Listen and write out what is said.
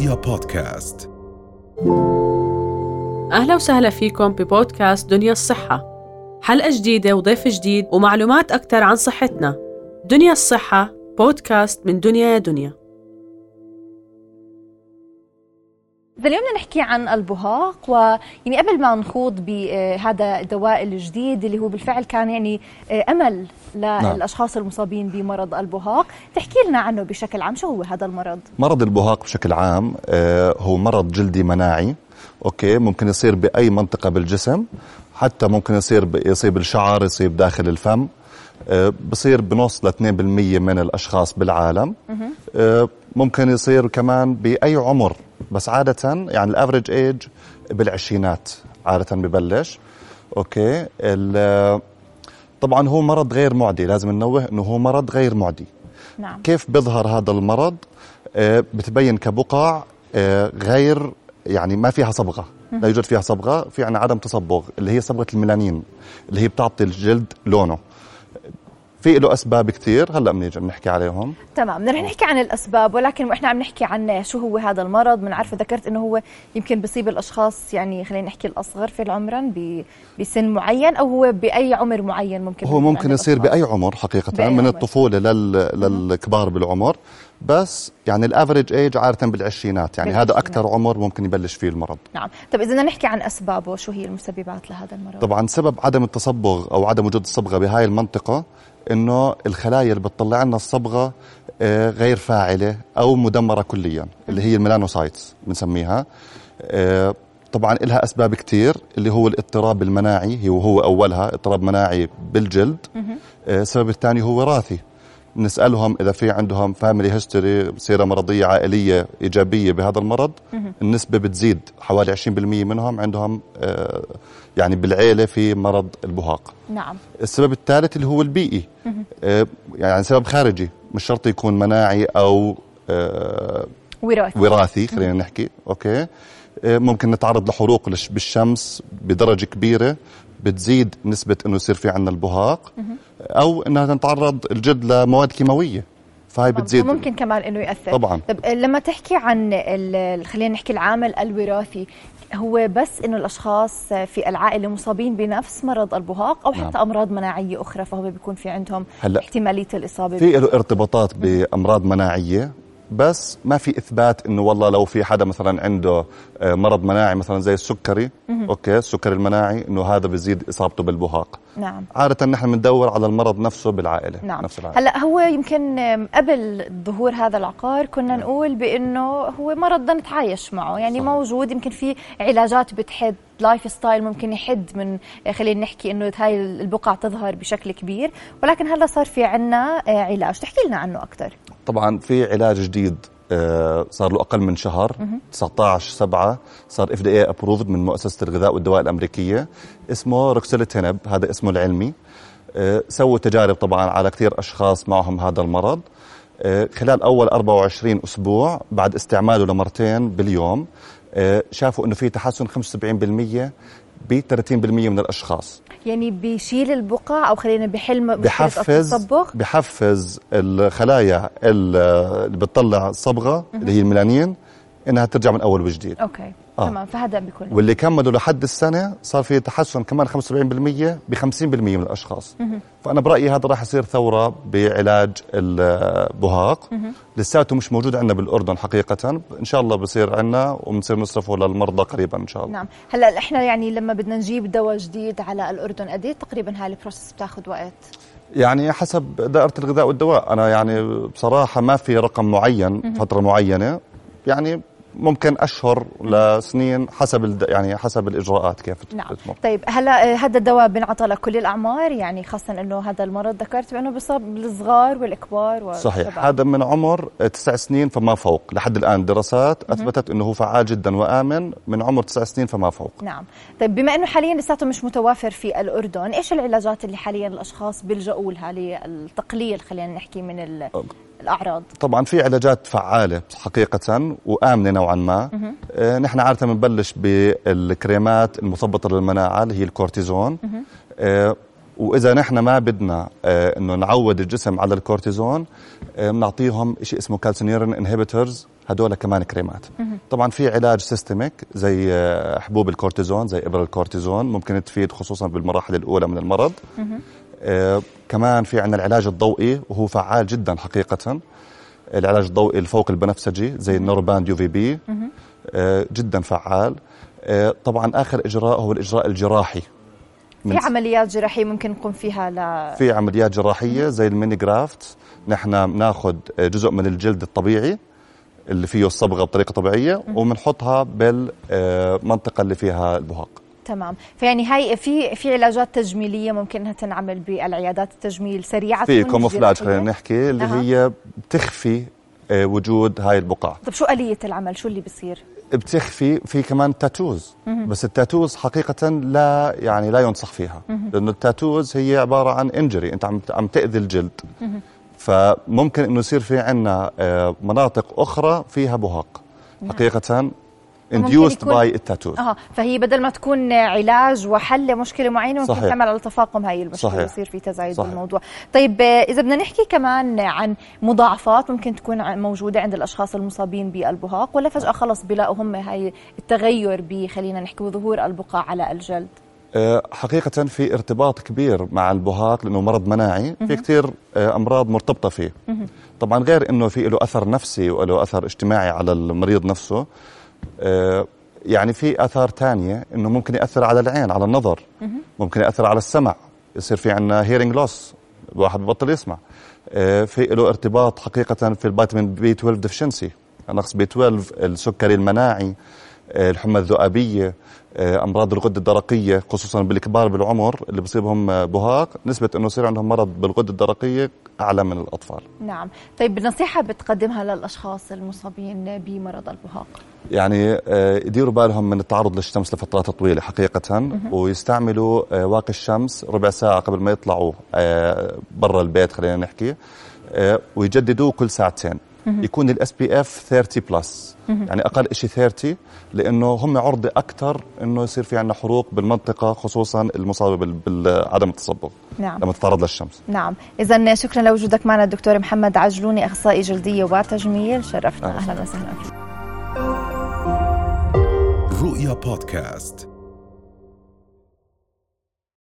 رؤيا بودكاست. أهلا وسهلا فيكم ببودكاست دنيا الصحة. حلقة جديدة وضيف جديد ومعلومات أكثر عن صحتنا. دنيا الصحة بودكاست من دنيا يا دنيا. إذا اليوم بدنا نحكي عن البهاق ويعني قبل ما نخوض بهذا الدواء الجديد اللي هو بالفعل كان يعني أمل للأشخاص المصابين بمرض البهاق، تحكي لنا عنه بشكل عام شو هو هذا المرض؟ مرض البهاق بشكل عام آه، هو مرض جلدي مناعي أوكي؟ ممكن يصير بأي منطقة بالجسم حتى ممكن يصير يصيب الشعر يصيب داخل الفم آه، بصير بنص ل 2% من الأشخاص بالعالم آه، ممكن يصير كمان بأي عمر. بس عادة يعني ال average age بالعشرينات عادة ببلش. أوكي. طبعا هو مرض غير معدي. لازم ننوه إنه هو مرض غير معدي. نعم. كيف بيظهر هذا المرض؟ آه، بتبين كبقع غير يعني ما فيها صبغة. لا يوجد فيها صبغة. في عندنا عدم تصبغ اللي هي صبغة الميلانين اللي هي بتعطي الجلد لونه. في له أسباب كثير هلأ بنيجي بنحكي عليهم. تمام بدنا نحكي عن الأسباب ولكن وإحنا عم نحكي عن شو هو هذا المرض؟ بنعرف ذكرت إنه هو يمكن بصيب الأشخاص يعني خلينا نحكي الأصغر في عمرا بسن معين أو هو بأي عمر معين ممكن هو ممكن يصير بأي عمر حقيقة بأي من عمر. الطفولة لل... للكبار بالعمر. بس يعني ال average age عادة بالعشرينات يعني هذا أكثر عمر ممكن يبلش فيه المرض. نعم. طب إذا بدنا نحكي عن أسبابه شو هي المسببات لهذا المرض؟ طبعا سبب عدم التصبغ أو عدم وجود الصبغة بهاي المنطقة إنه الخلايا اللي بتطلع لنا الصبغة آه، غير فاعلة أو مدمرة كليا اللي هي ال melanocytes بنسميها. آه، طبعا لها أسباب كثير اللي هو الاضطراب المناعي هو هو أولها اضطراب مناعي بالجلد. آه، السبب الثاني هو وراثي. نسألهم إذا في عندهم family history سيرة مرضية عائلية إيجابية بهذا المرض النسبة بتزيد. حوالي 20% منهم عندهم آه، يعني بالعيلة في مرض البهاق. نعم. السبب الثالث اللي هو البيئي. آه، يعني سبب خارجي. مش شرط يكون مناعي أو آه، وراثي. وراثي خلينا نحكي. أوكي. ممكن نتعرض لحروق بالشمس بدرجة كبيرة بتزيد نسبة إنه يصير في عندنا البهاق. أو إنها نتعرض الجلد لمواد كيماوية فهي بتزيد. ممكن كمان إنه يأثر. طبعا. طب لما تحكي عن خلينا نحكي العامل الوراثي هو بس إنه الأشخاص في العائلة مصابين بنفس مرض البهاق أو حتى نعم. أمراض مناعية أخرى فهو بيكون في عندهم هلأ احتمالية الإصابة في له ارتباطات بأمراض مناعية بس ما في إثبات إنه والله لو في حدا مثلا عنده آه، مرض مناعي مثلا زي السكري أوكي السكري المناعي إنه هذا بزيد إصابته بالبهاق نعم عادة نحن بندور على المرض نفسه بالعائلة نعم نفس العائلة. هلأ هو يمكن قبل ظهور هذا العقار كنا نعم. نقول بإنه هو مرض بدنا نتعايش معه يعني صحيح. موجود يمكن في علاجات بتحد lifestyle ممكن يحد من خلينا نحكي إنه هاي البقع تظهر بشكل كبير ولكن هلأ صار في عنا آه، علاج تحكي لنا عنه أكثر طبعا في علاج جديد آه، صار له أقل من شهر 19 7 صار FDA approved من مؤسسة الغذاء والدواء الأمريكية اسمه ruxolitinib هذا اسمه العلمي. آه، سووا تجارب طبعا على كثير أشخاص معهم هذا المرض. خلال أول 24 أسبوع بعد استعماله لمرتين باليوم شافوا إنه في تحسن 75% ب 30% من الأشخاص. يعني بيشيل البقع أو خلينا بحل بحفز التصبغ بحفز الخلايا اللي بتطلع الصبغه اللي هي الميلانين إنها ترجع من أول وجديد. أوكي آه. تمام فهذا بيكون واللي كملوا لحد السنة صار في تحسن كمان 75% ب 50% من الأشخاص. مه. فأنا برأيي هذا راح يصير ثورة بعلاج البهاق. لساته مش موجود عندنا بالأردن حقيقة. إن شاء الله بصير عندنا وبنصير نصرفه للمرضى قريبا إن شاء الله. نعم. هلا إحنا يعني لما بدنا نجيب دواء جديد على الأردن قد إيه تقريبا هاي البروسس بتاخذ وقت؟ يعني حسب دائرة الغذاء والدواء. أنا يعني بصراحة ما في رقم معين فترة معينة. يعني ممكن أشهر لسنين حسب يعني حسب الإجراءات كيف نعم. طيب هلا هذا الدواء بنعطى لكل الأعمار؟ يعني خاصة إنه هذا المرض ذكرت بأنه بيصاب بالصغار والكبار والشباب. صحيح. هذا من عمر تسع سنين فما فوق. لحد الآن دراسات أثبتت إنه هو فعال جدا وآمن من عمر تسع سنين فما فوق. نعم. طيب بما إنه حاليا لساته مش متوافر في الأردن إيش العلاجات اللي حاليا الأشخاص بيلجؤوا لها للتقليل؟ خلينا نحكي من الأعراض. طبعا في علاجات فعالة حقيقة وآمنة نوعا ما. آه نحن عادة بنبلش بالكريمات المثبطة للمناعة اللي هي الكورتيزون. آه وإذا نحن ما بدنا آه إنه نعود الجسم على الكورتيزون بنعطيهم شيء اسمه calcineurin inhibitors هدول كمان كريمات. طبعا في علاج systemic زي حبوب الكورتيزون زي إبر الكورتيزون ممكن تفيد خصوصا بالمراحل الأولى من المرض. آه كمان في عندنا العلاج الضوئي وهو فعال جدا حقيقه. العلاج الضوئي الفوق البنفسجي زي ال narrowband UVB. آه جدا فعال. آه طبعا آخر إجراء هو الإجراء الجراحي. في عمليات جراحية ممكن نقوم فيها ل في عمليات جراحية زي ال mini graft. نحن بناخذ جزء من الجلد الطبيعي اللي فيه الصبغة بطريقة طبيعية وبنحطها بالمنطقة اللي فيها البهاق. تمام. فيعني هاي في في علاجات تجميلية ممكن إنها تنعمل بالعيادات التجميل سريعة في camouflage خلينا نحكي اللي أه. هي بتخفي وجود هاي البقع طيب شو آلية العمل؟ شو اللي بصير بتخفي في كمان tattoos بس ال tattoos حقيقة لا يعني لا ينصح فيها. لأنه التاتوز هي عبارة عن انجري أنت عم عم تأذي الجلد. فممكن إنه يصير في عندنا مناطق أخرى فيها بهاق. حقيقة induced باي التاتو آه فهي بدل ما تكون علاج وحل لمشكلة معينة ممكن تعمل على تفاقم هاي المشكلة صحيح. يصير في تزايد صحيح. بالموضوع. طيب إذا بدنا نحكي كمان عن مضاعفات ممكن تكون موجودة عند الأشخاص المصابين بالبهاق ولا فجأة خلص بيلاقوا هم هاي التغير بخلينا نحكي بظهور البقع على الجلد؟ حقيقة في ارتباط كبير مع البهاق لأنه مرض مناعي في كثير أمراض مرتبطة فيه. طبعا غير أنه في له أثر نفسي وله أثر اجتماعي على المريض نفسه يعني في آثار ثانية إنه ممكن يأثر على العين على النظر. ممكن يأثر على السمع. يصير في عندنا hearing loss الواحد ببطل يسمع. في له ارتباط حقيقة في ال vitamin B 12 deficiency نقص بي 12 السكري المناعي الحمى الذؤابية. أمراض الغدة الدرقية خصوصا بالكبار بالعمر اللي بصيبهم بهاق نسبة إنه يصير عندهم مرض بالغدة الدرقية أعلى من الأطفال. نعم. طيب نصيحه بتقدمها للأشخاص المصابين بمرض البهاق. يعني يديروا بالهم من التعرض للشمس لفترات طويلة حقيقة. ويستعملوا واقي الشمس ربع ساعة قبل ما يطلعوا برا البيت خلينا نحكي ويجددوه كل ساعتين. يكون ال SPF 30 plus. يعني أقل شيء 30 لأنه هم عرضة أكثر إنه يصير في عندنا حروق بالمنطقة خصوصا المصابة بعدم التصبغ. نعم. لما تتعرض للشمس. نعم. اذا شكرا لوجودك معنا الدكتور محمد عجلوني أخصائي جلدية وتجميل. شرفتنا. أهلا وسهلا فيك. رؤيا بودكاست.